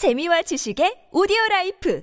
재미와 지식의 오디오 라이프.